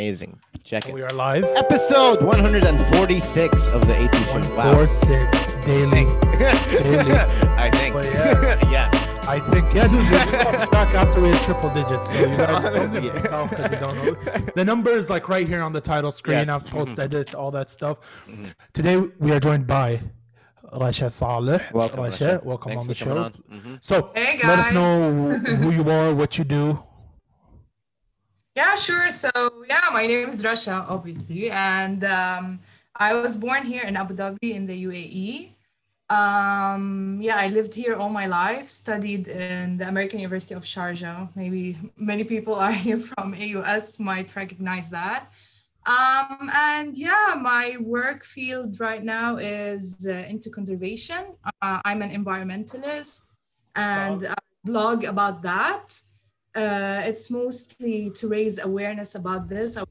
Amazing. Check it. We are live. Episode 146 of the AT Show. One Wow. four daily. Daily. I think. But yeah. yeah. I think yeah, dude. We're back after we hit triple digits, so you guys don't get Yeah. pissed because we don't know. The number is like right here on the title screen. Yes. I've post edit all that stuff. Today we are joined by Rasha Saleh. Welcome, Rasha, Rasha. welcome Thanks on the show. on. Mhm. So Hey, let us know who you are, what you do. Yeah, sure. So, yeah, my name is Rasha, obviously, and um, I was born here in Abu Dhabi in the UAE. Um, yeah, I lived here all my life, studied in the American University of Sharjah. Maybe many people are here from AUS might recognize that. Um, and yeah, my work field right now is uh, into conservation. Uh, I'm an environmentalist and I blog about that. Uh, it's mostly to raise awareness about this. I'm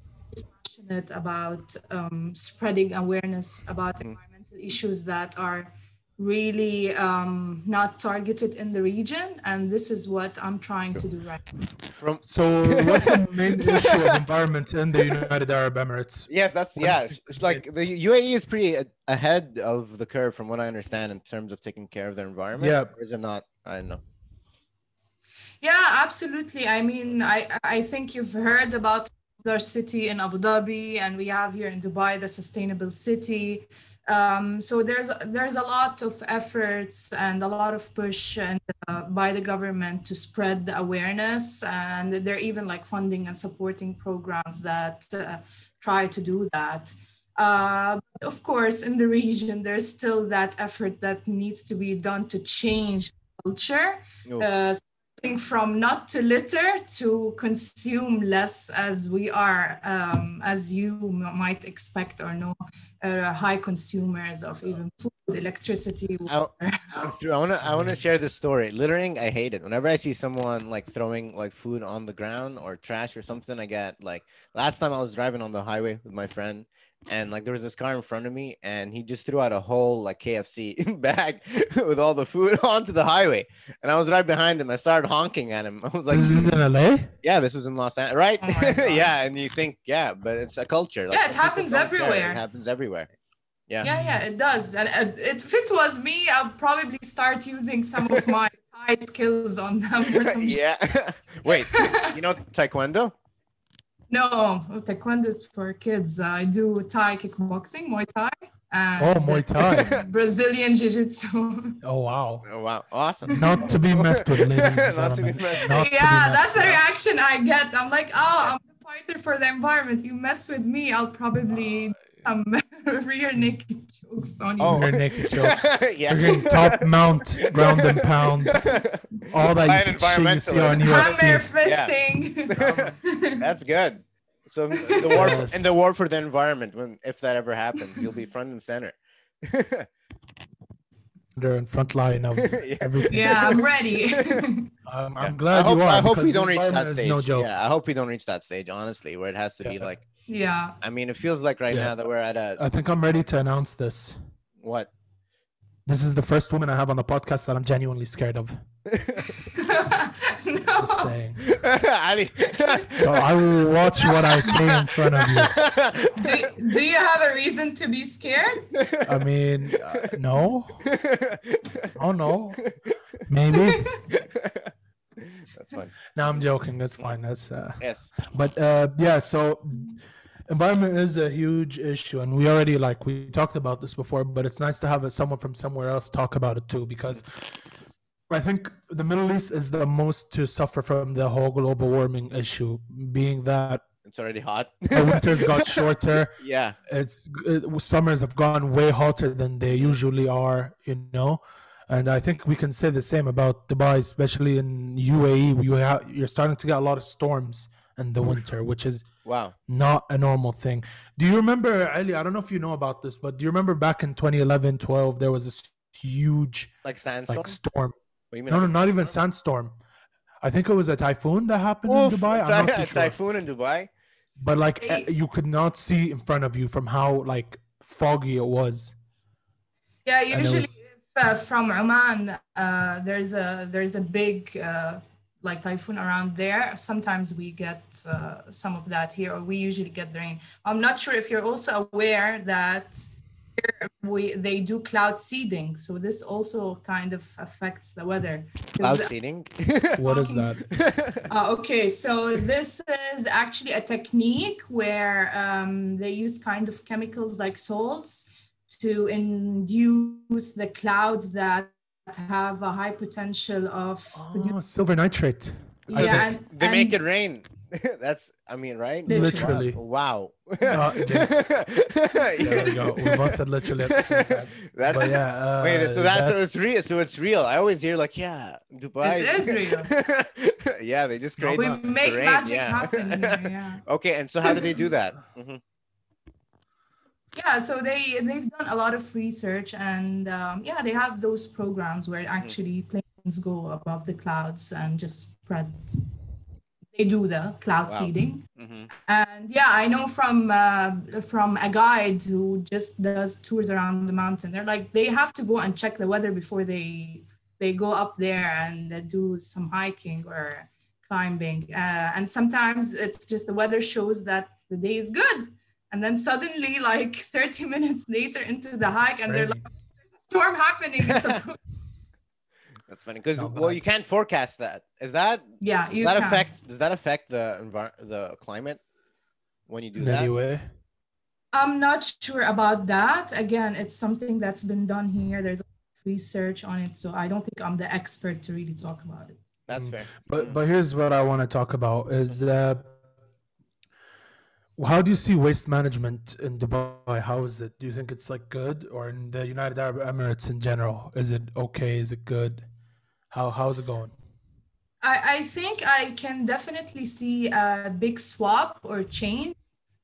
passionate about um, spreading awareness about environmental issues that are really um, not targeted in the region. And this is what I'm trying to do right now. From So what's the main issue of environment in the United Arab Emirates? yes, that's yeah. It's it's like the UAE is pretty ahead of the curve, from what I understand, in terms of taking care of their environment. Yeah. Or is it not? I don't know. Yeah, absolutely. I mean, I I think you've heard about our city in Abu Dhabi, and we have here in Dubai the sustainable city. Um, so there's there's a lot of efforts and a lot of push and uh, by the government to spread the awareness, and they're even like funding and supporting programs that uh, try to do that. Uh, but of course, in the region, there's still that effort that needs to be done to change culture. No. Uh, from not to litter to consume less as we are um, as you m- might expect or know uh, high consumers of even food electricity I, true. I wanna I wanna share this story. Littering, I hate it. Whenever I see someone like throwing like food on the ground or trash or something, I get like last time I was driving on the highway with my friend and like there was this car in front of me and he just threw out a whole like KFC bag with all the food onto the highway. And I was right behind him. I started honking at him. I was like, this is in LA. Yeah, this was in Los Angeles, right? Oh yeah, and you think, yeah, but it's a culture. Yeah, it happens don't everywhere. It happens everywhere. Yeah. yeah yeah it does and uh, it, if it was me i'll probably start using some of my Thai skills on them or some yeah. Wait, you know Taekwondo? No taekwondo is for kids i do thai kickboxing muay thai and Oh, Muay Thai. brazilian jiu-jitsu Oh wow. Oh wow, awesome. Not to be messed with, ladies and Not to be messed with. Not to be yeah, messed that's the reaction I get. I'm like, oh, I'm a fighter for the environment. You mess with me, I'll probably um, rear naked jokes on you. Oh. Rear naked show. yeah. We're getting top mount, ground and pound, all that By an you, shit you see on environmentalist. Hammer UFC. fisting. That's good. So the war Yes. in the war for the environment, when if that ever happens, you'll be front and center. They're in front line of Yeah. everything. yeah, I'm ready. Um, I'm glad I hope, you are. I hope we don't reach that stage. No joke. Yeah, I hope we don't reach that stage, honestly, where it has to be like. Yeah. I mean, it feels like right Yeah. now that we're at a I think I'm ready to announce this. what? This is the first woman I have on the podcast that I'm genuinely scared of. Just no. saying. Ali. So I will watch what I say in front of you. Do, do you have a reason to be scared? I mean, uh, no. Oh no. Maybe. That's fine. No, I'm joking. That's fine. That's uh, Yes. but uh yeah so environment is a huge issue and we already like we talked about this before but it's nice to have someone from somewhere else talk about it too because i think the middle east is the most to suffer from the whole global warming issue being that It's already hot. the winters got shorter yeah. it's it, summers have gone way hotter than they usually are you know and i think we can say the same about dubai especially in uae you have you're starting to get a lot of storms in the winter which is Wow. not a normal thing do you remember ali i don't know if you know about this but do you remember back in 2011 12 there was this huge Like sandstorm. like storm What do you mean? no no not even sandstorm i think it was a typhoon that happened Oof, in dubai a i'm ty- not too a sure typhoon in Dubai. but like Hey. eh, you could not see in front of you from how like foggy it was Yeah, usually was- if, uh, from Oman, uh, there's a there's a big uh, like typhoon around there. Sometimes we get uh, some of that here, or we usually get the rain. I'm not sure if you're also aware that here we they do cloud seeding, so this also kind of affects the weather. Cloud seeding. What is that? uh, okay, so this is actually a technique where um, they use kind of chemicals like salts to induce the clouds that have a high potential of. Oh, silver nitrate. Yeah, think. and, they make and- it rain. That's, I mean, right? Literally. Wow. Uh, yes. There we go. We both said literally at the same time. That's, But yeah, uh, Wait, so that's, so it's real. So it's real. I always hear like, yeah, Dubai. It is real. yeah, they just create we make rain, magic yeah. happen here. Yeah. okay, and so how do they do that? Mhm. Yeah so they they've done a lot of research and um, yeah they have those programs where actually planes go above the clouds and just spread they do the cloud Wow. seeding. Mhm. and yeah i know from uh, from a guide who just does tours around the mountain. They're like they have to go and check the weather before they they go up there and do some hiking or climbing. Uh, and sometimes it's just the weather shows that the day is good and then suddenly like 30 minutes later into the hike and they're like storm happening it's a That's funny because Not well, you can't forecast that. Is that yeah does you that can. affect does that affect the environment, the climate when you do In that? any way. I'm not sure about that. Again, it's something that's been done here. There's research on it, so I don't think I'm the expert to really talk about it. That's Mm. fair. But Mhm. but here's what I want to talk about is uh, how do you see waste management in Dubai? How is it? Do you think it's like good, or in the United Arab Emirates in general? Is it okay? Is it good? How how's it going? I, I think I can definitely see a big swap or change,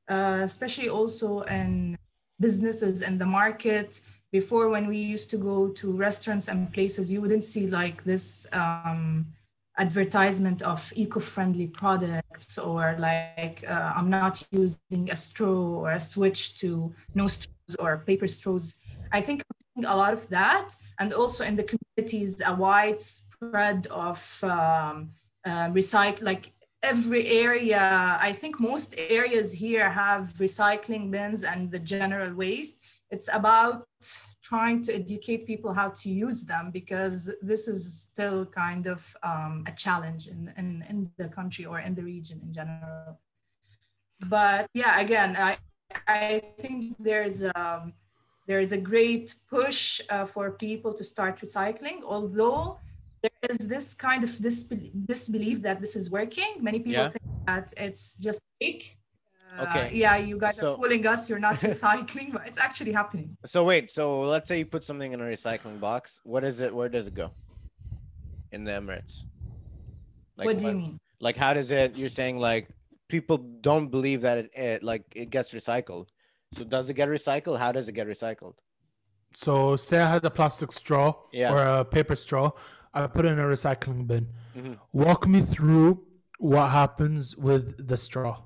uh, especially also in businesses in the market. Before, when we used to go to restaurants and places, you wouldn't see like this um, advertisement of eco-friendly products or like uh, I'm not using a straw or a switch to no straws or paper straws. I think I'm seeing a lot of that, and also in the communities, a widespread of um, um, recycle like every area. I think most areas here have recycling bins and the general waste. It's about trying to educate people how to use them because this is still kind of um, a challenge in, in, in the country or in the region in general. But yeah, again, I, I think there's um, there is a great push uh, for people to start recycling, although there is this kind of disbel- disbelief that this is working. Many people Yeah. think that it's just fake. Uh, Okay. Yeah, you guys So- are fooling us. You're not recycling, but it's actually happening. So wait, so let's say you put something in a recycling box. What is it? Where does it go? In the Emirates. what do you mean? Like, how does it? You're saying like people don't believe that it, it like it gets recycled. So does it get recycled? How does it get recycled? So say I had a plastic straw Yeah. or a paper straw, I put it in a recycling bin. Mhm. Walk me through what happens with the straw.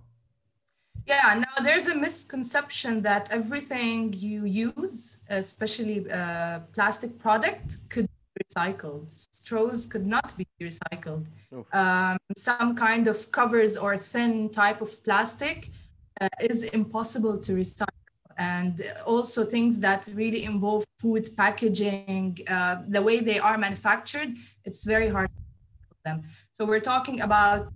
Yeah, now there's a misconception that everything you use, especially uh, plastic product, could be recycled. Straws could not be recycled. Oof. Um, some kind of covers or thin type of plastic uh, is impossible to recycle. And also things that really involve food packaging, uh, the way they are manufactured, it's very hard to recycle them. So we're talking about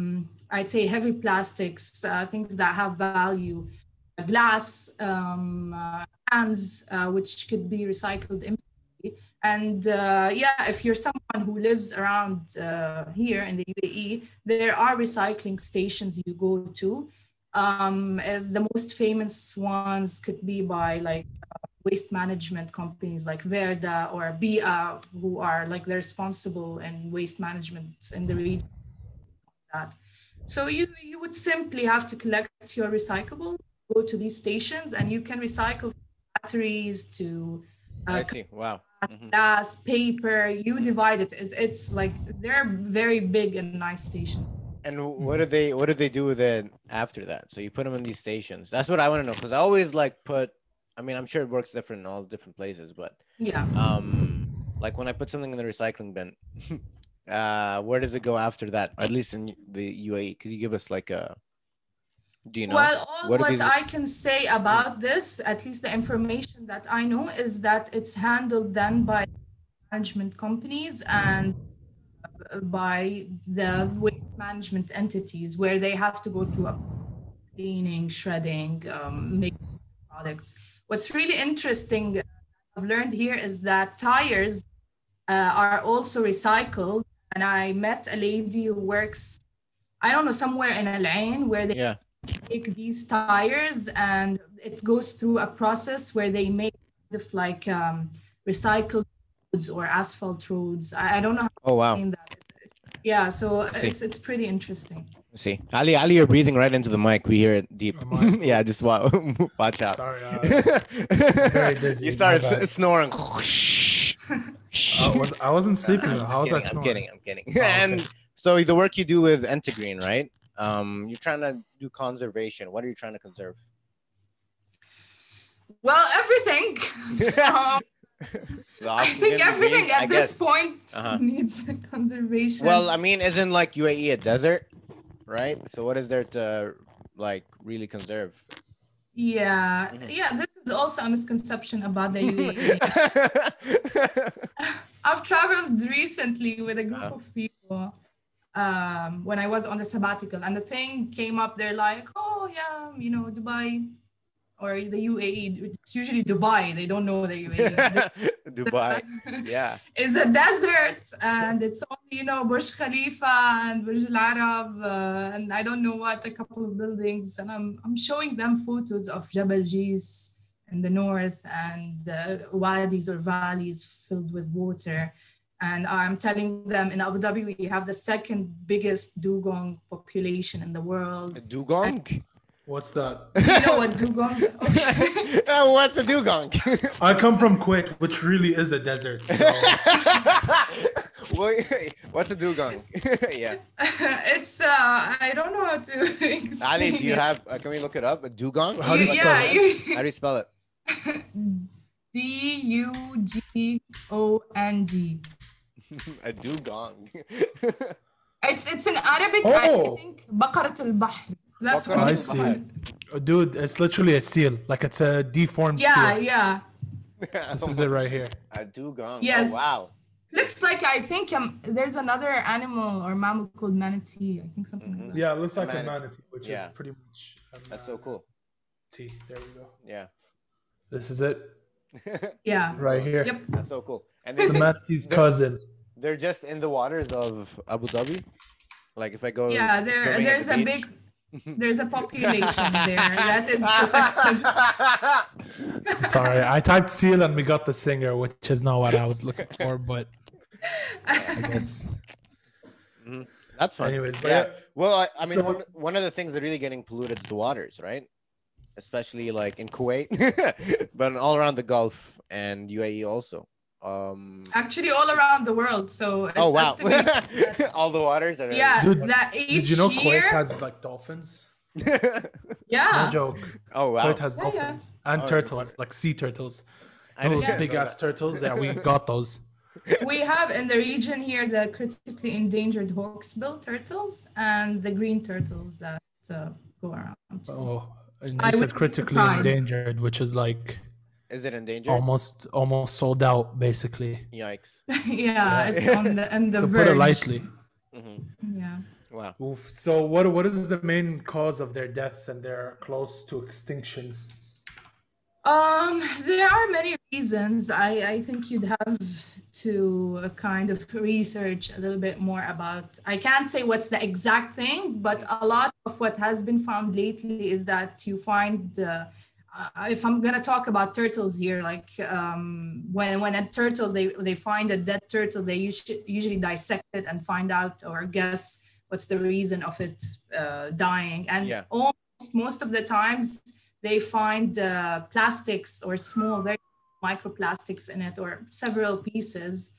um, I'd say heavy plastics, uh, things that have value, uh, glass, um, uh, cans, uh, which could be recycled. And uh, yeah, if you're someone who lives around uh, here in the UAE, there are recycling stations you go to. Um, the most famous ones could be by like waste management companies like Verda or Bee'ah, who are like they're responsible in waste management in the region. That. So you, you would simply have to collect your recyclables, go to these stations, and you can recycle batteries to uh. Wow. Glass, paper. You divide it. it. It's like they're very big and nice stations. And what do they what do they do with it after that? So you put them in these stations. That's what I want to know because I always like put. I mean, I'm sure it works different in all different places, but Yeah. um, like when I put something in the recycling bin, Uh, where does it go after that? At least in the UAE, could you give us like a? Do you know? Well, all What what, I can say about this, at least the information that I know, is that it's handled then by management companies and by the waste management entities where they have to go through a cleaning, shredding, um, making products. What's really interesting I've learned here is that tires uh, are also recycled. And I met a lady who works, I don't know, somewhere in Al Ain where they yeah. take these tires and it goes through a process where they make kind of like um, recycled roads or asphalt roads. I, I don't know how Oh to wow. explain that. Yeah, so it's it's pretty interesting. Let's see, Ali, Ali, you're breathing right into the mic. We hear it deep. Am I? yeah, just wa- watch out. Sorry, uh, very dizzy, you my started s- snoring. I, was, I wasn't sleeping. I'm How was I kidding, I'm kidding. I'm kidding. Oh, okay. And so the work you do with Entagreen, right? Um, you're trying to do conservation. What are you trying to conserve? Well, everything. Um, I think we everything breathe, I at this guess. point Uh-huh. needs conservation. Well, I mean, isn't like UAE a desert, right? So what is there to like really conserve? Yeah, Mhm. yeah. This is also a misconception about the UAE. I've traveled recently with a group Uh-huh. of people um, when I was on the sabbatical, and the thing came up. They're like, "Oh yeah, you know, Dubai or the UAE. It's usually Dubai. They don't know the UAE. Dubai. Yeah. it's a desert, and it's only you know Burj Khalifa and Burj Al Arab, uh, and I don't know what a couple of buildings. And I'm I'm showing them photos of Jabal Jais in the north and uh, wadis or valleys filled with water. And I'm telling them in Abu Dhabi, we have the second biggest dugong population in the world. Dugong? What's that? You know what dugongs are? Okay. Uh, What's a dugong? I come from Kuwait, which really is a desert. So Wait, What's a dugong? yeah. it's, uh, I don't know how to explain Ali, do you it. have, uh, can we look it up? A dugong? How do you You- spell yeah, it? you- How do you spell it? D U G O N G. a dugong. It's it's in Arabic. I Oh. think بقرة البحر. That's Baqarat what I see. called. Dude, it's literally a seal. Like it's a deformed Yeah, seal. yeah. This is it right here. A dugong. Yes. Oh, wow. Looks like I think um, there's another animal or mammal called manatee. I think something like that. Yeah, it looks like a Manatee. manatee, which Yeah. is pretty much. a That's so cool. manatee. There we go. Yeah. This is it Yeah. right here. Yep. That's so cool. And It's the manatee's cousin. they're just in the waters of Abu Dhabi. Like if I go. Yeah. There there's the a beach. big there's a population there that is protected. Sorry, I typed seal and we got the singer, which is not what I was looking for, but I guess. Mm-hmm. That's fun. Anyways, but yeah. yeah. Well, I, I mean, So- one, one of the things that really getting polluted is the waters, right? Especially like in Kuwait, but all around the Gulf and UAE also. Um. Actually, all around the world. So it's oh wow! estimated that- all the waters are. yeah, Dude, that each Did you know year. Kuwait has like dolphins? yeah. No joke. oh wow! Kuwait has Yeah, yeah. dolphins and Oh, turtles, what- like sea turtles. Those didn't big ass turtles. Yeah, we got those. We have in the region here the critically endangered hawksbill turtles and the green turtles that uh, go around. Oh, and I you would said critically endangered, which is like Is it endangered? almost almost sold out, basically. Yikes! yeah, it's on the on the To verge. put it lightly. hmm Yeah. Wow. Oof. So what what is the main cause of their deaths and they're close to extinction? Um, there are many reasons. I, I think you'd have to uh, kind of research a little bit more about. I can't say what's the exact thing, but a lot of what has been found lately is that you find. Uh, if I'm gonna talk about turtles here, like um, when when a turtle they they find a dead turtle, they usually usually dissect it and find out or guess what's the reason of it uh, dying. And Yeah. almost most of the times they find uh, plastics or small, very microplastics in it or several pieces.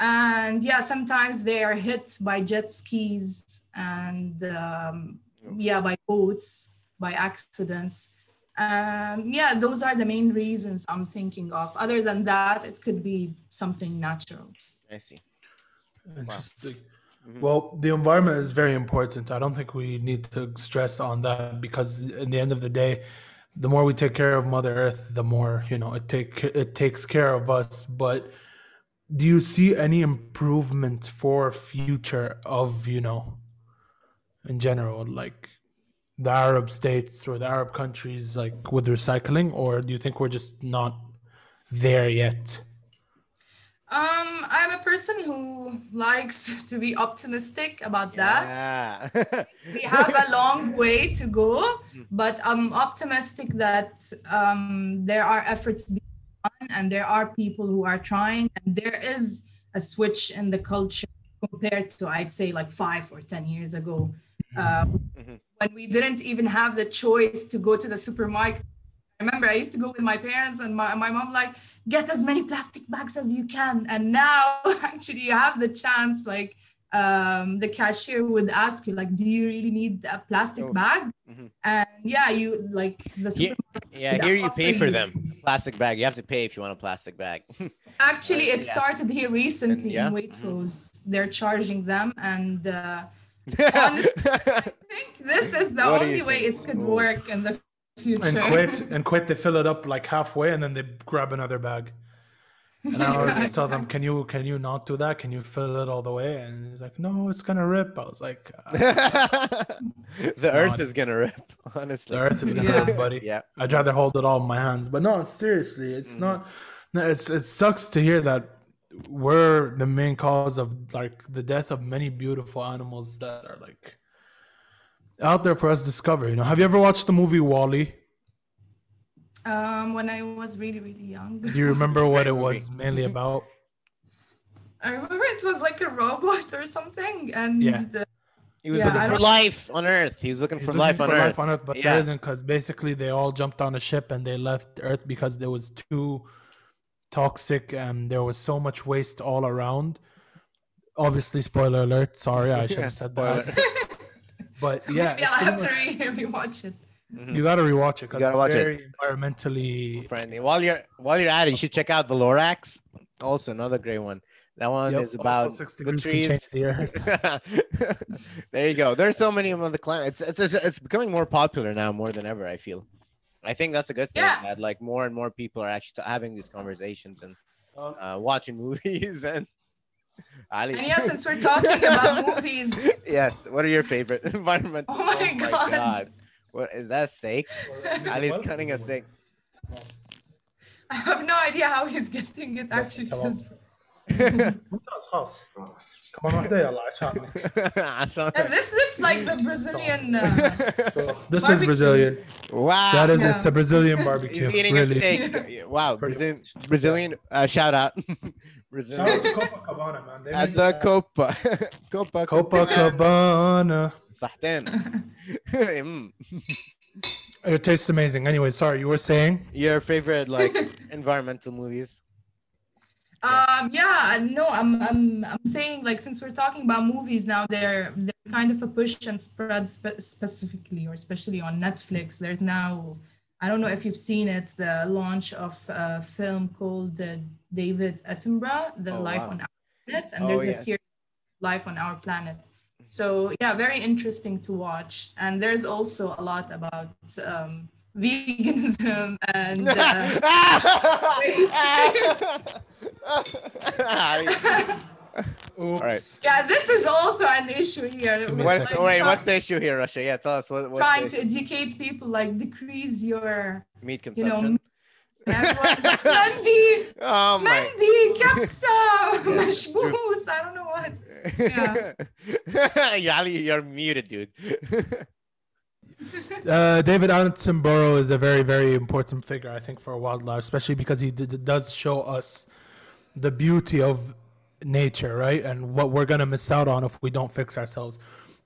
And yeah, sometimes they are hit by jet skis and um, yeah, by boats, by accidents. Um, yeah, those are the main reasons I'm thinking of. Other than that, it could be something natural. I see. Interesting. Mhm. Well, the environment is very important. I don't think we need to stress on that because in the end of the day, the more we take care of Mother Earth, the more you know it take it takes care of us. But do you see any improvement for future of you know, in general, like the Arab states or the Arab countries, like with recycling, or do you think we're just not there yet? Um, I'm a person who likes to be optimistic about that. We have a long way to go, but I'm optimistic that um, there are efforts being done and there are people who are trying, and there is a switch in the culture compared to, I'd say, like five or 10 years ago. Uh, Mhm. When we didn't even have the choice to go to the supermarket. I remember I used to go with my parents and my, my mom like get as many plastic bags as you can. And now actually you have the chance, like um, the cashier would ask you, like, do you really need a plastic Oh. bag? Mhm. And yeah, you like the Yeah, supermarket. yeah, would here you pay for you- them. Plastic bag. You have to pay if you want a plastic bag. Actually, it Yeah. started here recently yeah? in Waitrose. They're charging them, and uh, yeah, I think this is the What only way it could work in the future. and quit and quit they fill it up like halfway and then they grab another bag and i always just tell them can you can you not do that can you fill it all the way and he's like no it's gonna rip i was like uh, the earth not. is gonna rip. Honestly. the earth is gonna Yeah. rip buddy Yeah. i'd rather hold it all in my hands but no seriously it's not no, it's it sucks to hear that we're the main cause of like the death of many beautiful animals that are like out there for us to discover you know have you ever watched the movie WALL-E Um, when I was really, really young. do you remember what it was mainly about I remember it was like a robot or something, and Yeah. uh, He was Yeah, looking for life on Earth. He was looking He's for looking life on for Earth. life on Earth, but Yeah. there isn't because basically they all jumped on a ship and they left Earth because there was too toxic and there was so much waste all around. Obviously, spoiler alert. Sorry, I should have said that. But yeah, maybe I'll have to re- rewatch it. much- you got to rewatch it because gotta it's watch it. very environmentally. Friendly. While you're while you're at it, you should check out the Lorax. Also, another great one. That one Yep, is about six the degrees can trees. change the earth. there you go. There's so many of them on the climate. It's, it's it's it's becoming more popular now, more than ever. I feel. I think that's a good thing Yeah. that like more and more people are actually having these conversations and Um, uh, watching movies and. Ali. And yeah, since we're talking about movies, yes. What are your favorite environmental? Oh my God. What is that steak? Ali's What? cutting a steak. I have no idea how he's getting it actually. to his- ممتاز خلاص كمان واحدة يلا عشانك. عشان- And this looks like the Brazilian. Uh, This is Barbecues. Brazilian. wow. That is, Yeah. it's a Brazilian He's barbecue. eating Really. a steak. Wow, Pretty Brazilian, Brazilian uh, shout out. Shout out Brazilian to Copacabana, man. They at make the this- Copa. Copa. Copacabana. صحتين. Mm. It tastes amazing. Anyway, sorry, you were saying? Your favorite like environmental movies? um, yeah, no, I'm, I'm, I'm saying like since we're talking about movies now, there, there's kind of a push and spread spe- specifically or especially on Netflix. There's now, I don't know if you've seen it, the launch of a film called uh, David Attenborough, The Oh, Life wow. on Our Planet, and Oh, there's a series, Life on Our Planet. So yeah, very interesting to watch. And there's also a lot about um, veganism and uh, Oops. right. yeah, this is also an issue here. Give me a It's What's, second. wait, what's the issue here, Rasha? Yeah, tell us what, what's trying to educate people, like decrease your, meat you know, consumption? everyone's like, Mandi, oh. Mandi, kabsa, Yes, mashboos, I don't know what. Yeah. Ali, you're muted, dude. Uh, David Attenborough is a very, very important figure, I think, for wildlife, especially because he d- d- does show us the beauty of nature, right? And what we're gonna miss out on if we don't fix ourselves.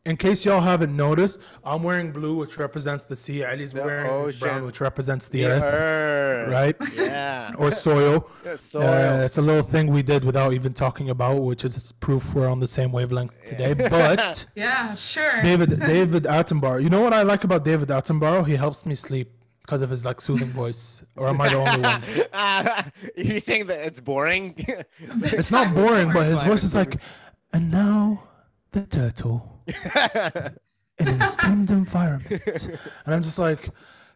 In case y'all haven't noticed, I'm wearing blue, which represents the sea. Ali's The wearing ocean. brown, which represents the, The earth, earth. right? Yeah. Or soil. Soil. Uh, it's a little thing we did without even talking about, which is proof we're on the same wavelength today. But Yeah, sure. David David Attenborough. You know what I like about David Attenborough? He helps me sleep because of his like soothing voice. Or am I the only one? Ah, you're saying that it's boring? It's not boring, but his voice is like, And now the turtle in an esteemed environment. And I'm just like,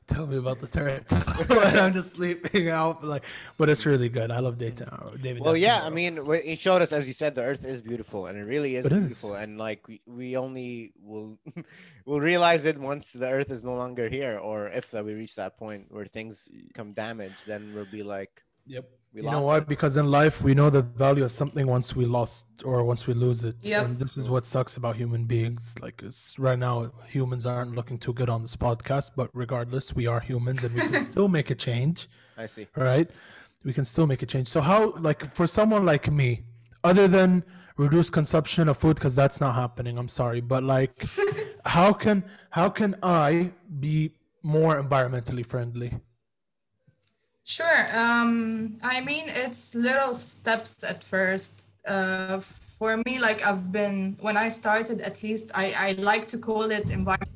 tell me about the turtle. and I'm just sleeping out. Like, but it's really good. I love Daytime. David. well, yeah, I mean, wh- he showed us, as you said, the Earth is beautiful, and it really is It is. beautiful. And like, we, we only will will realize it once the Earth is no longer here, or if that we reach that point where things come damaged, then we'll be like, Yep. We you know why? it. Because in life, we know the value of something once we lost or once we lose it. Yep. And this is what sucks about human beings. Like, it's, right now, humans aren't looking too good on this podcast, but regardless, we are humans and we can still make a change. I see. All right. We can still make a change. So, how, like, for someone like me, other than reduce consumption of food, because that's not happening, I'm sorry, but like, how can, how can I be more environmentally friendly? Sure. Um, I mean, it's little steps at first. Uh, for me, like I've been when I started, at least I, I like to call it environment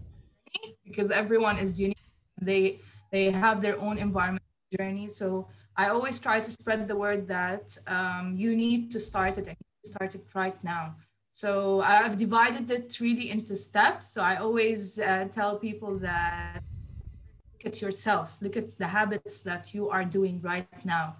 because everyone is unique. They they have their own environment journey. So I always try to spread the word that um, you need to start it and start it right now. So I've divided it really into steps. So I always uh, tell people that at yourself. Look at the habits that you are doing right now.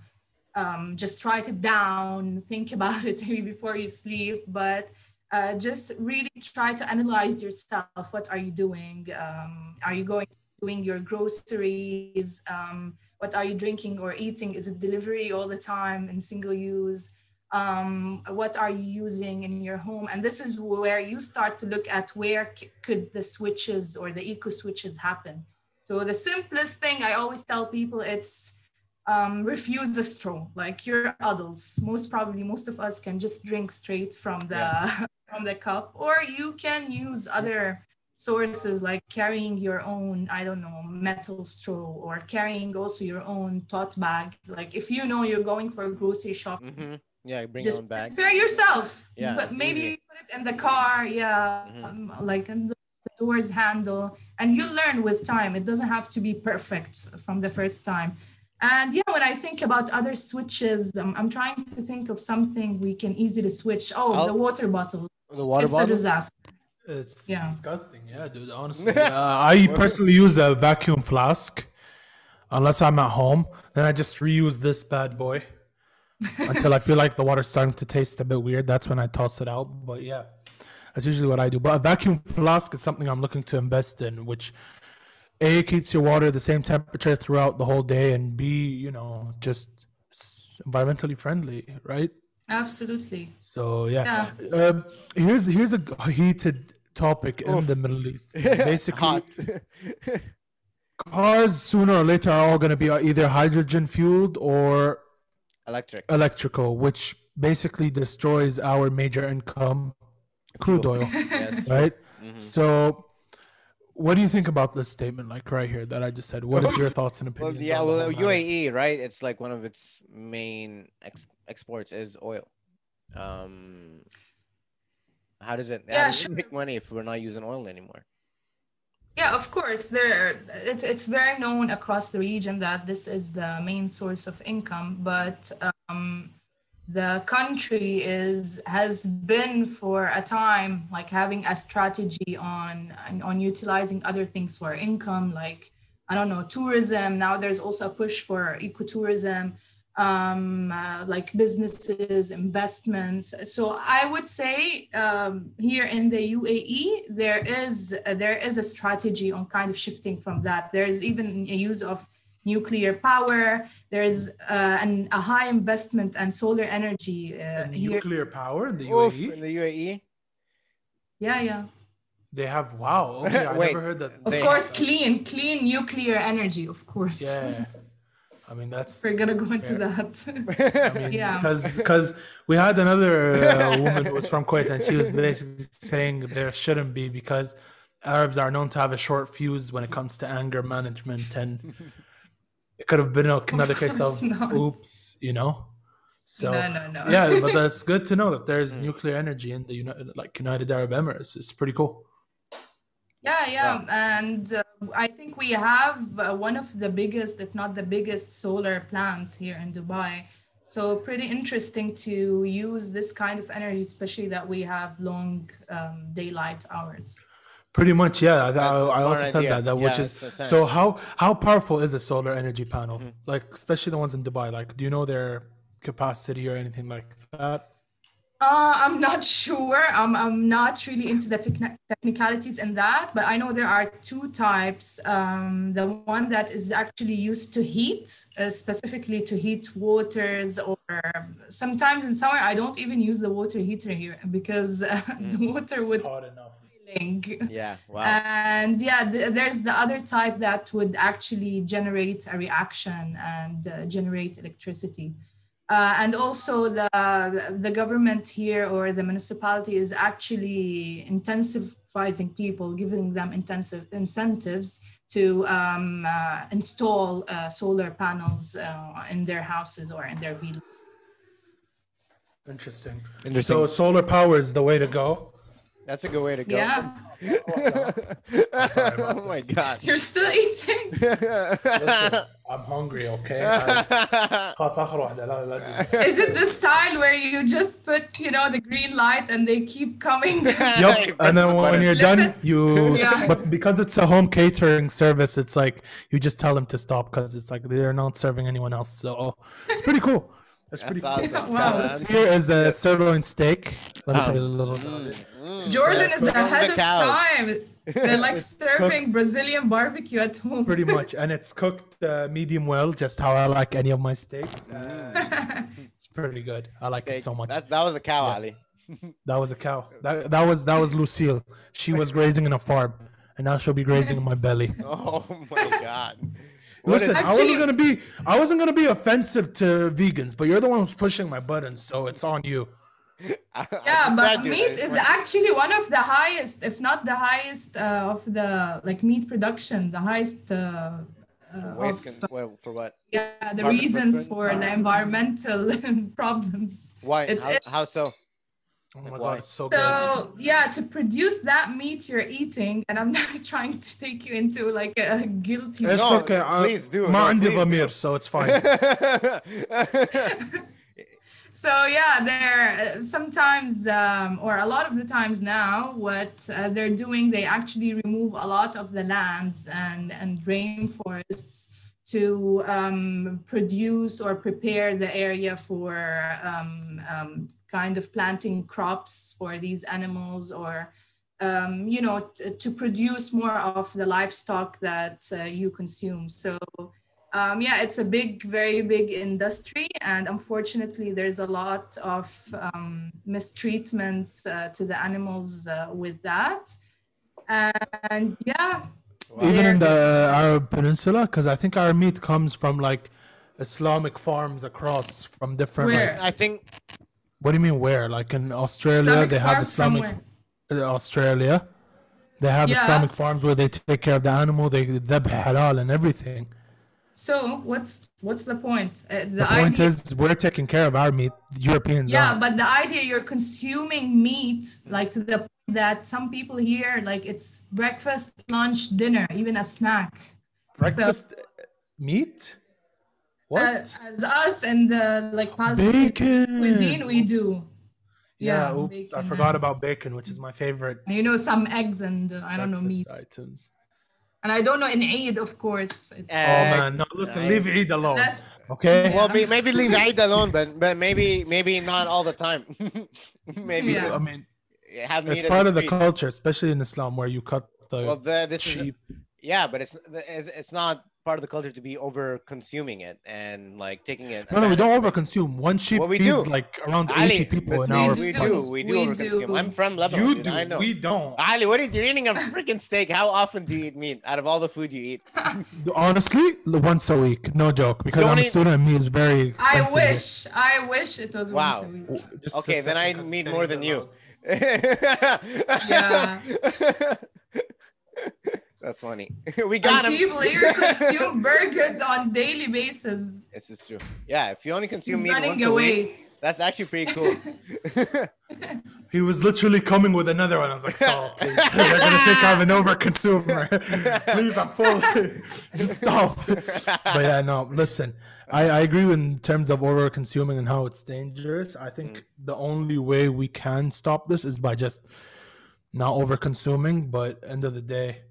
Um, just write it down think about it maybe before you sleep but uh, just really try to analyze yourself. What are you doing? Um, are you going doing your groceries? Um, what are you drinking or eating? Is it delivery all the time in single use? Um, what are you using in your home? And this is where you start to look at where c- could the switches or the eco switches happen so the simplest thing I always tell people it's um, refuse the straw. Like you're adults, most probably most of us can just drink straight from the from the cup, or you can use other sources like carrying your own I don't know metal straw or carrying also your own tote bag. Like if you know you're going for a grocery shop, mm-hmm. Yeah, bring your just own bag. prepare yourself. Yeah, but maybe easy. put it in the car. Yeah, Mhm. um, like in the doors handle, and you learn with time. It doesn't have to be perfect from the first time. And yeah, when I think about other switches, um, I'm trying to think of something we can easily switch. Oh, I'll- the water bottle. The water it's a bottle. disaster. It's Yeah. disgusting. Yeah, dude. Honestly, uh, I personally use a vacuum flask unless I'm at home. Then I just reuse this bad boy until I feel like the water's starting to taste a bit weird. That's when I toss it out. But yeah, that's usually what I do. But a vacuum flask is something I'm looking to invest in, which a keeps your water the same temperature throughout the whole day, and b you know just environmentally friendly, right? Absolutely. So yeah, Um, here's here's a heated topic in Oof. the Middle East. It's basically, hot. cars sooner or later are all going to be either hydrogen fueled or Electric. electrical, which basically destroys our major income, crude oil, yes. right? Mhm. So, what do you think about this statement, like right here that I just said? What is your thoughts and Well, opinions? yeah, on the well, matter? UAE, right? It's like one of its main ex- exports is oil. Um, how does it? Yeah, how does it make money if we're not using oil anymore? Yeah, of course. There, it's it's very known across the region that this is the main source of income. But um, the country is has been for a time like having a strategy on on utilizing other things for income, like I don't know tourism. Now there's also a push for ecotourism, um, uh, like businesses, investments. So I would say um, here in the UAE there is there is a strategy on kind of shifting from that. There is even a use of nuclear power. There is uh, an, a high investment and solar energy uh, And here. nuclear power in the Oof, UAE. in the? UAE. Yeah, yeah. They have wow. Okay, I Wait. never heard that. Of They course, clean, clean nuclear energy. Of course. Yeah, I mean that's We're gonna go into Fair. that. I mean, Yeah. because because we had another uh, woman who was from Kuwait, and she was basically saying there shouldn't be because Arabs are known to have a short fuse when it comes to anger management, and it could have been a- another case of not. oops, you know. So no, no, no. yeah, but that's good to know that Mm. there's nuclear energy in the United, like United Arab Emirates. It's pretty cool. Yeah, yeah, and uh, I think we have uh, one of the biggest, if not the biggest, solar plant here in Dubai. So pretty interesting to use this kind of energy, especially that we have long um, daylight hours. Pretty much, yeah. I, That's a I smart also said idea. that. That which is it's a sense. so. How how powerful is a solar energy panel? Mm-hmm. Like especially the ones in Dubai. Like, do you know their capacity or anything like that? Uh, I'm not sure. I'm, I'm not really into the techni- technicalities in that, but I know there are two types. Um, the one that is actually used to heat, uh, specifically to heat waters, or sometimes in summer, I don't even use the water heater here because uh, the water would hot Yeah. Wow. And yeah, th- there's the other type that would actually generate a reaction and uh, generate electricity. Uh, and also the the government here or the municipality is actually intensifying people, giving them intensive incentives to um, uh, install uh, solar panels uh, in their houses or in their villas. Interesting. Interesting. So solar power is the way to go. That's a good way to go. Yeah. oh my god. You're still eating. Listen, I'm hungry, okay? Is it the style where you just put, you know, the green light and they keep coming? yep. And then when you're done, you yeah. but because it's a home catering service, it's like you just tell them to stop because it's like they're not serving anyone else. So it's pretty cool. It's pretty That's cool. awesome. Wow. This here is a sirloin steak. Let me Oh. tell you a little about. Mm. Jordan Yeah, is from the ahead of cows. time. They're like It's serving Brazilian barbecue at home. Pretty much, and it's cooked uh, medium well, just how I like any of my steaks. Uh, it's pretty good. I like it so much. That, that was a cow, Ali. That was a cow. That that was that was Lucille. She was grazing in a farm, and now she'll be grazing in my belly. Oh my god. What Listen, is- I wasn't gonna be I wasn't gonna be offensive to vegans, but you're the one who's pushing my buttons, so it's on you. I- I Yeah, just but meat is fine. actually one of the highest, if not the highest, uh, of the like meat production. The highest uh, uh, of con- well, for what? yeah, the carbon reasons footprint? for the environmental problems. Why? It- how, it- how so? Oh my god, it's so, so good. yeah, to produce that meat you're eating, and I'm not trying to take you into like a guilty. It's no, okay. I, please do. No, please do. so it's fine. so yeah, they're sometimes um, or a lot of the times now, what uh, they're doing, they actually remove a lot of the lands and and rainforests to um, produce or prepare the area for um, um, kind of planting crops for these animals or um, you know t- to produce more of the livestock that uh, you consume. So um, yeah, it's a big, very big industry, and unfortunately, there's a lot of um, mistreatment uh, to the animals uh, with that. And yeah, Even in the Arab Peninsula, because I think our meat comes from like Islamic farms across from different. like- Where? I think what do you mean where? Like in Australia, Islamic they have Islamic. uh, Australia, they have Yeah. Islamic farms where they take care of the animal, they dhabh halal and everything. so what's what's the point? Uh, the, The point idea, is, we're taking care of our meat. Europeans yeah, aren't. but the idea you're consuming meat like to the point that some people here like it's breakfast, lunch, dinner, even a snack. Breakfast meat? What? Uh, as us and the like Palestinian bacon. cuisine, we Oops. do. Yeah, yeah, oops. I forgot about bacon, which is my favorite. You know, some eggs and uh, I don't know meat. items. And I don't know in Eid, of course. It's, Oh man, no, listen, I- leave Eid alone. that- Okay? Well, may- maybe leave Eid alone, but but maybe maybe not all the time. maybe Yeah. I mean, have it's part of the culture, especially in Islam, where you cut the Well, the, this is yeah, but it's it's it's not part of the culture to be over consuming it and like taking it. No, no, we don't over consume. One sheep Well, we feeds do. like around Ali, 80 people in listen, our we do. do, we do We overconsume. do. I'm from Lebanon. You dude, do. I know. We don't. Ali, what are you you're eating a freaking steak? How often do you eat meat out of all the food you eat? Honestly, once a week. No joke. Because Don't I'm a student and meat is very I expensive. here. wish, I wish it was Wow. once a week. Okay, then I second, 'cause need more than you. Yeah. That's funny. we got And him. people here consume burgers on daily basis. This is true. Yeah, if you only consume He's meat running once a week, that's actually pretty cool. He was literally coming with another one. I was like, stop, please. They're gonna think I'm an over consumer. please, I'm full. Just stop. But yeah, no, listen. I, I agree in terms of over consuming and how it's dangerous. I think mm. the only way we can stop this is by just not over consuming. But end of the day,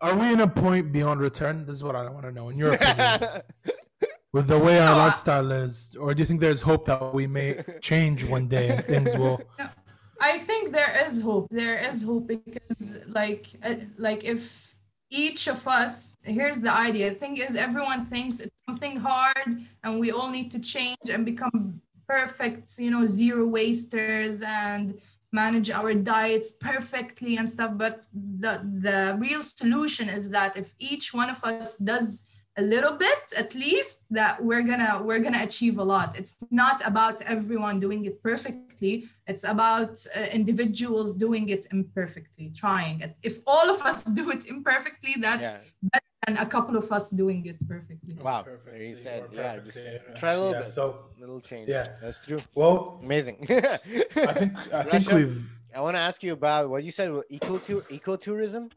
are we in a point beyond return? This is what I want to know. In your opinion, with the way our lifestyle is, or do you think there's hope that we may change one day and things will? I think there is hope. There is hope because, like, uh, like if each of us, here's the idea. The thing is, everyone thinks it's something hard, and we all need to change and become perfect. You know, zero wasters and manage our diets perfectly and stuff. But the the real solution is that if each one of us does a little bit at least that we're gonna we're gonna achieve a lot it's not about everyone doing it perfectly it's about uh, individuals doing it imperfectly trying it if all of us do it imperfectly that's Yeah. better than a couple of us doing it perfectly Wow. Perfectly You said, yeah, just try a little yeah, bit. So Little change. Yeah. That's true. well, Amazing. I think I think Rasha? we've I want to ask you about what you said. Eco tour, ecotourism.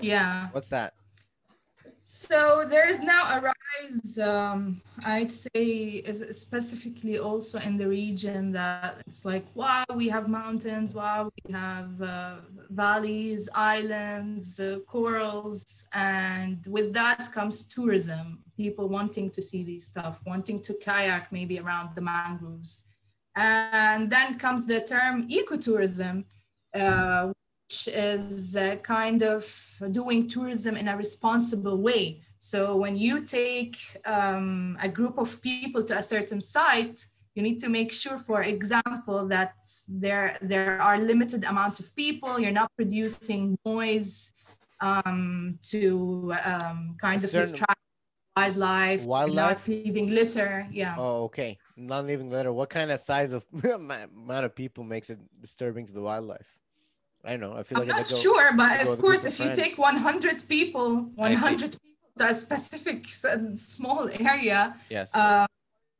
yeah What's that? So there is now a rise, um, I'd say, specifically also in the region that it's like, wow, we have mountains, wow, we have uh, valleys, islands, uh, corals, and with that comes tourism. People wanting to see these stuff, wanting to kayak maybe around the mangroves, and then comes the term ecotourism. Uh, which is uh, kind of doing tourism in a responsible way. So when you take um, a group of people to a certain site, you need to make sure, for example, that there there are limited amount of people. You're not producing noise um, to um, kind of distract wildlife. Wildlife? not leaving litter. Yeah. Oh, okay. Not leaving litter. What kind of size of amount of people makes it disturbing to the wildlife? I don't know. I feel I'm like not if I go, sure, but of course, group of if you take 100 people, 100 people to a specific small area, yes. uh,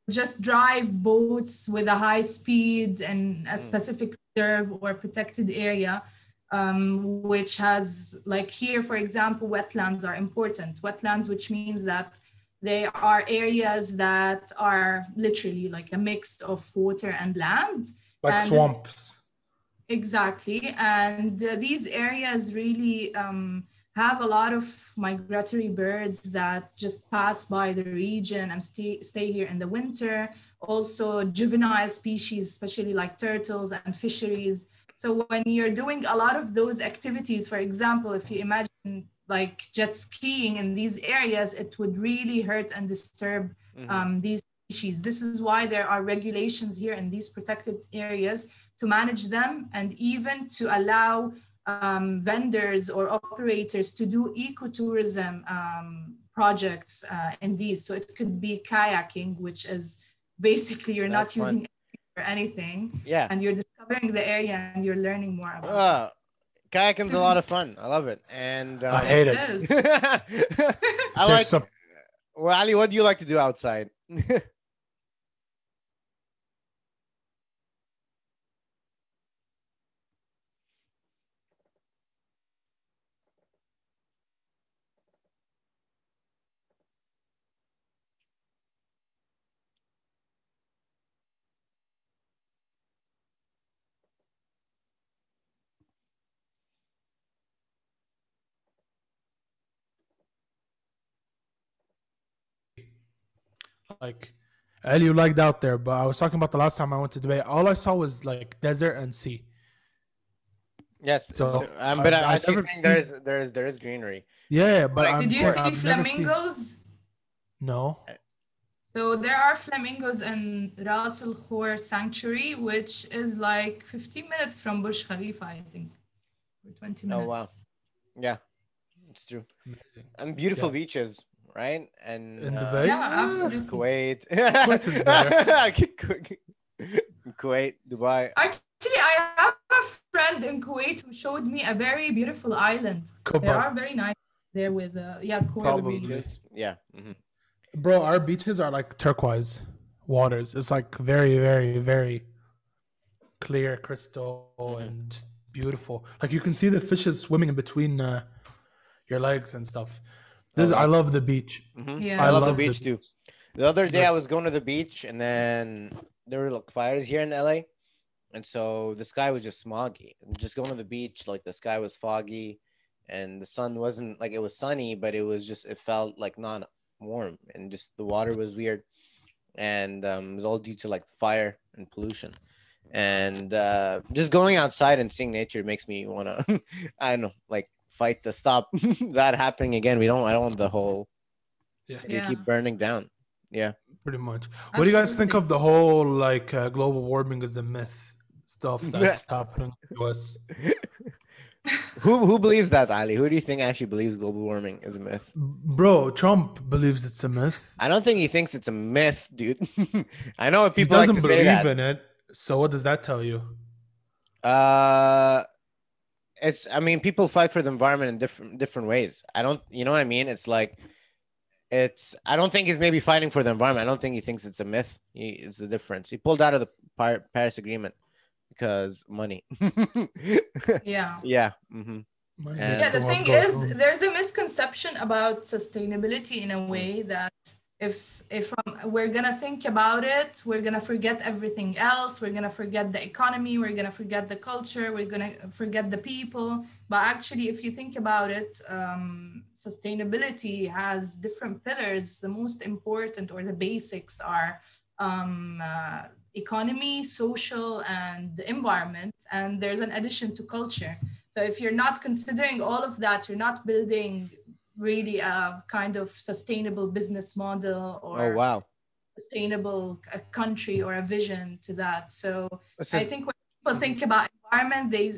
just drive boats with a high speed and a Mm. specific reserve or protected area, um, which has, like here, for example, wetlands are important. Wetlands, which means that they are areas that are literally like a mix of water and land. like And this- swamps. Exactly. And uh, these areas really um, have a lot of migratory birds that just pass by the region and stay, stay here in the winter. Also, juvenile species, especially like turtles and fisheries. So, when you're doing a lot of those activities, for example, if you imagine like jet skiing in these areas, it would really hurt and disturb Mhm. um, these species. This is why there are regulations here in these protected areas to manage them and even to allow um, vendors or operators to do ecotourism um, projects uh, in these. So it could be kayaking, which is basically you're That's not fun. using for anything yeah. and you're discovering the area and you're learning more about Uh, kayaking's a lot of fun. I love it. And I um, hate it. it. It is. I like. some- Well, Ali, what do you like to do outside? like Ali, you liked out there, but I was talking about the last time I went to Dubai. All I saw was like desert and sea. yes. So, So, um, but I've- I, I think never there is there is there is greenery. Yeah, but Like, I'm Did you saying see I've never seen- flamingos? No. So there are flamingos in Ras Al Khor Sanctuary, which is like 15 minutes from Burj Khalifa, I think, or 20 minutes. Oh wow. Yeah, it's true. Amazing. And beautiful Yeah. beaches, right? And In uh, Dubai? Yeah, absolutely. Kuwait. Kuwait is better. Kuwait, Dubai. Actually, I have a friend in Kuwait who showed me a very beautiful island. They are very nice there with, uh, yeah, coral Probably. reefs. Beaches. Yeah. mhm. Bro, our beaches are like turquoise waters. It's like very, very, very clear crystal Mhm. and just beautiful. Like you can see the fishes swimming in between uh, your legs and stuff. This I love the beach. Mhm. Yeah. I, I love, love the the beach too. The other day I was going to the beach and then there were like fires here in LA. And so the sky was just smoggy. And Just going to the beach, like the sky was foggy and the sun wasn't like it was sunny, but it was just it felt like not warm and just the water was weird. And um, it was all due to like fire and pollution. And uh, just going outside and seeing nature makes me wanna I don't know, like fight to stop that happening again. We don't I don't want the whole Yeah. city Yeah. keep burning down. Yeah. Pretty much. What do you guys think of the whole like uh, global warming is a myth stuff that's happening to us? Who who believes that, Ali? Who do you think actually believes global warming is a myth? Bro, Trump believes it's a myth. I don't think he thinks it's a myth, dude. I know He people like doesn't to say believe that. in it. So what does that tell you? Uh, it's. I mean, people fight for the environment in different different ways. I don't. You know what I mean? It's like, it's. I don't think he's maybe fighting for the environment. I don't think he thinks it's a myth. He, it's the difference. He pulled out of the Paris Agreement because money. Yeah. yeah. hmm Money Yeah, the thing is there's a misconception about sustainability in a way that if if um, we're gonna think about it we're gonna forget everything else we're gonna forget the economy we're gonna forget the culture we're gonna forget the people. But actually if you think about it um, sustainability has different pillars. The most important or the basics are um, uh, economy social and environment and there's an addition to culture. So if you're not considering all of that, you're not building really a kind of sustainable business model or Oh wow. sustainable a country or a vision to that. So This I think when people think about environment, they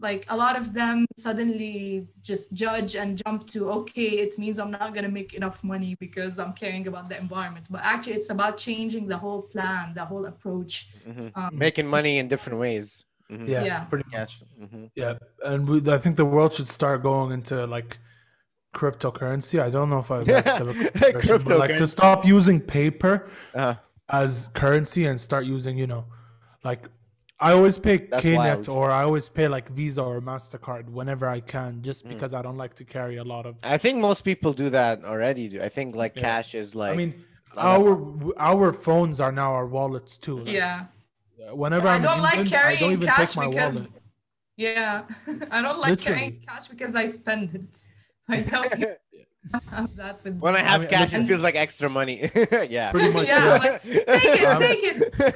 like a lot of them suddenly just judge and jump to okay, it means I'm not gonna make enough money because I'm caring about the environment. But actually, it's about changing the whole plan, the whole approach. Mhm. Um, making money in different ways. Mhm. Yeah, Yeah. pretty much. Yes. hmm Yeah, and we, I think the world should start going into like cryptocurrency. I don't know if I that's a conversion, but like to stop using paper Uh, as currency and start using, you know, like I always pay That's Knet wild. or I always pay like Visa or Mastercard whenever I can, just Mm. because I don't like to carry a lot of. I think most people do that already. Do I think like Yeah. cash is like I mean, a lot- our our phones are now our wallets too. Like, Yeah. Whenever I I'm don't in like England, I don't carrying even cash take my because wallet. yeah, I don't like carrying cash because I spend it. So I tell people have that with when I me. have mean, cash, listen- it feels like extra money. yeah. Pretty much, Yeah, yeah. like, take it, Um, take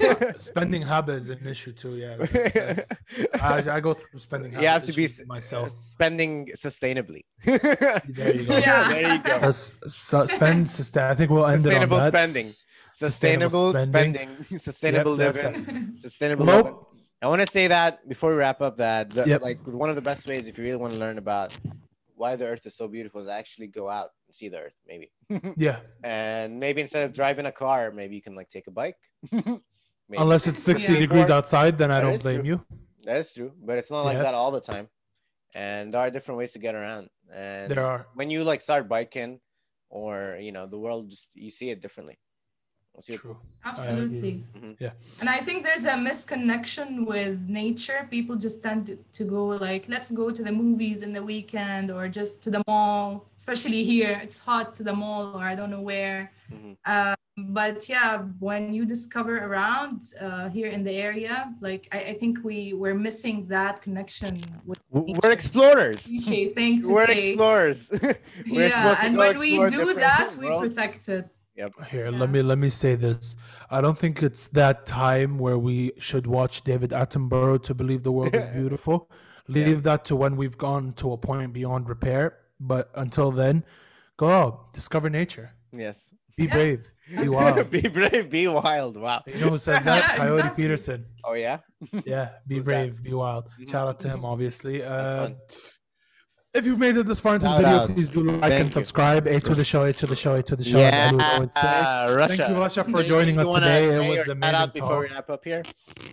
it. Spending habit is an issue too. Yeah, that's- that's- I, I go through spending. you have to be myself. spending sustainably. There you go. Yeah. There you go. So, so spend sustain. I think we'll end it on that. spending. S- Sustainable spending, sustainable Yep, living, sustainable living. I want to say that before we wrap up, that the, Yep. like one of the best ways, if you really want to learn about why the Earth is so beautiful, is actually go out and see the Earth, maybe. yeah. and maybe instead of driving a car, maybe you can like take a bike. Maybe. Unless it's 60 Yeah. degrees outside, then I don't blame true. you. that is true, but it's not like Yeah. that all the time. And there are different ways to get around. And There are. when you like start biking, or you know, the world just you see it differently. What's your- True. Absolutely. Mhm. Yeah. And I think there's a misconnection with nature. People just tend to, to go like, let's go to the movies in the weekend or just to the mall, especially here. It's hot to the mall or I don't know where. Mhm. Um, but yeah, when you discover around uh, here in the area, like I, I think we we're missing that connection with nature. We're explorers. cliche thing to We're say. explorers. We're yeah, and when we do different that, we worlds. protect it. Here, Yeah. let me let me say this. I don't think it's that time where we should watch David Attenborough to believe the world is beautiful. Leave that to when we've gone to a point beyond repair. But until then, go out, discover nature, Yes. be Yeah. brave, be wild. be brave, be wild. Wow. You know who says that? Yeah, Coyote exactly. Peterson. Oh yeah. Yeah, be Who's that? brave, be wild. Mhm. Shout out to him, obviously. Uh, fun. If you've made it this far into the video, out. please do like Thank and you. subscribe. A to the show, A to the show, A to the show. as I would say. Rasha. Thank you, Rasha, for You- joining you us wanna today. It was your amazing shout out before we talk. wrap up here.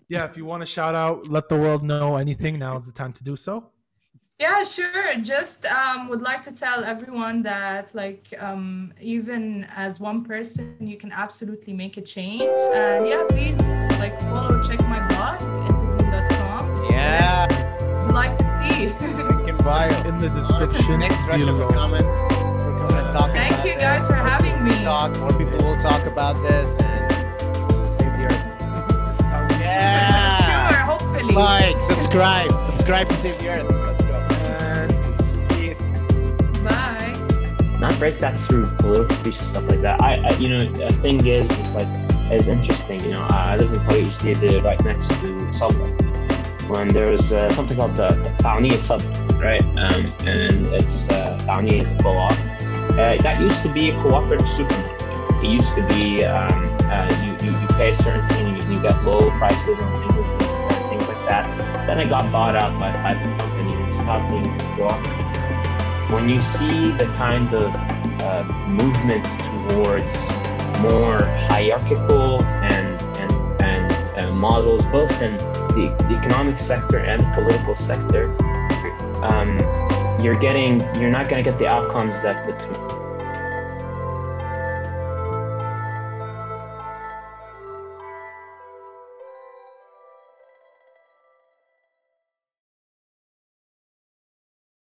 Yeah, if you want to shout out, let the world know anything, now is the time to do so. Yeah, sure. Just um, would like to tell everyone that, like, um, even as one person, you can absolutely make a change. And yeah, please, like, follow, check my blog, interview.com. Yeah. The description Thanks, Rasha, for below. coming. For coming and talking Thank about you it. guys for having me. Talk. More people will talk about this and uh, save the earth. This is how we Yeah. Sure, hopefully. Like, subscribe, subscribe to save the earth. And peace. Peace. Bye. not break that through political speech and stuff like that. I, I you know, the thing is, it's like, it's interesting. You know, I, I lived in Kuwait, Jadid, right next to Subway, when there's uh, something called the Tawniyat Subway, right? Um, and it's uh, a co-op. Uh, that used to be a cooperative supermarket. It used to be um, uh, you, you you pay a certain thing, you, you get low prices on things and things, and like that. Then it got bought out by private company and stopped being cooperative when you see the kind of uh, movement towards more hierarchical and and and uh, models, both in the, the economic sector and the political sector, um, you're getting you're not going to get the outcomes that the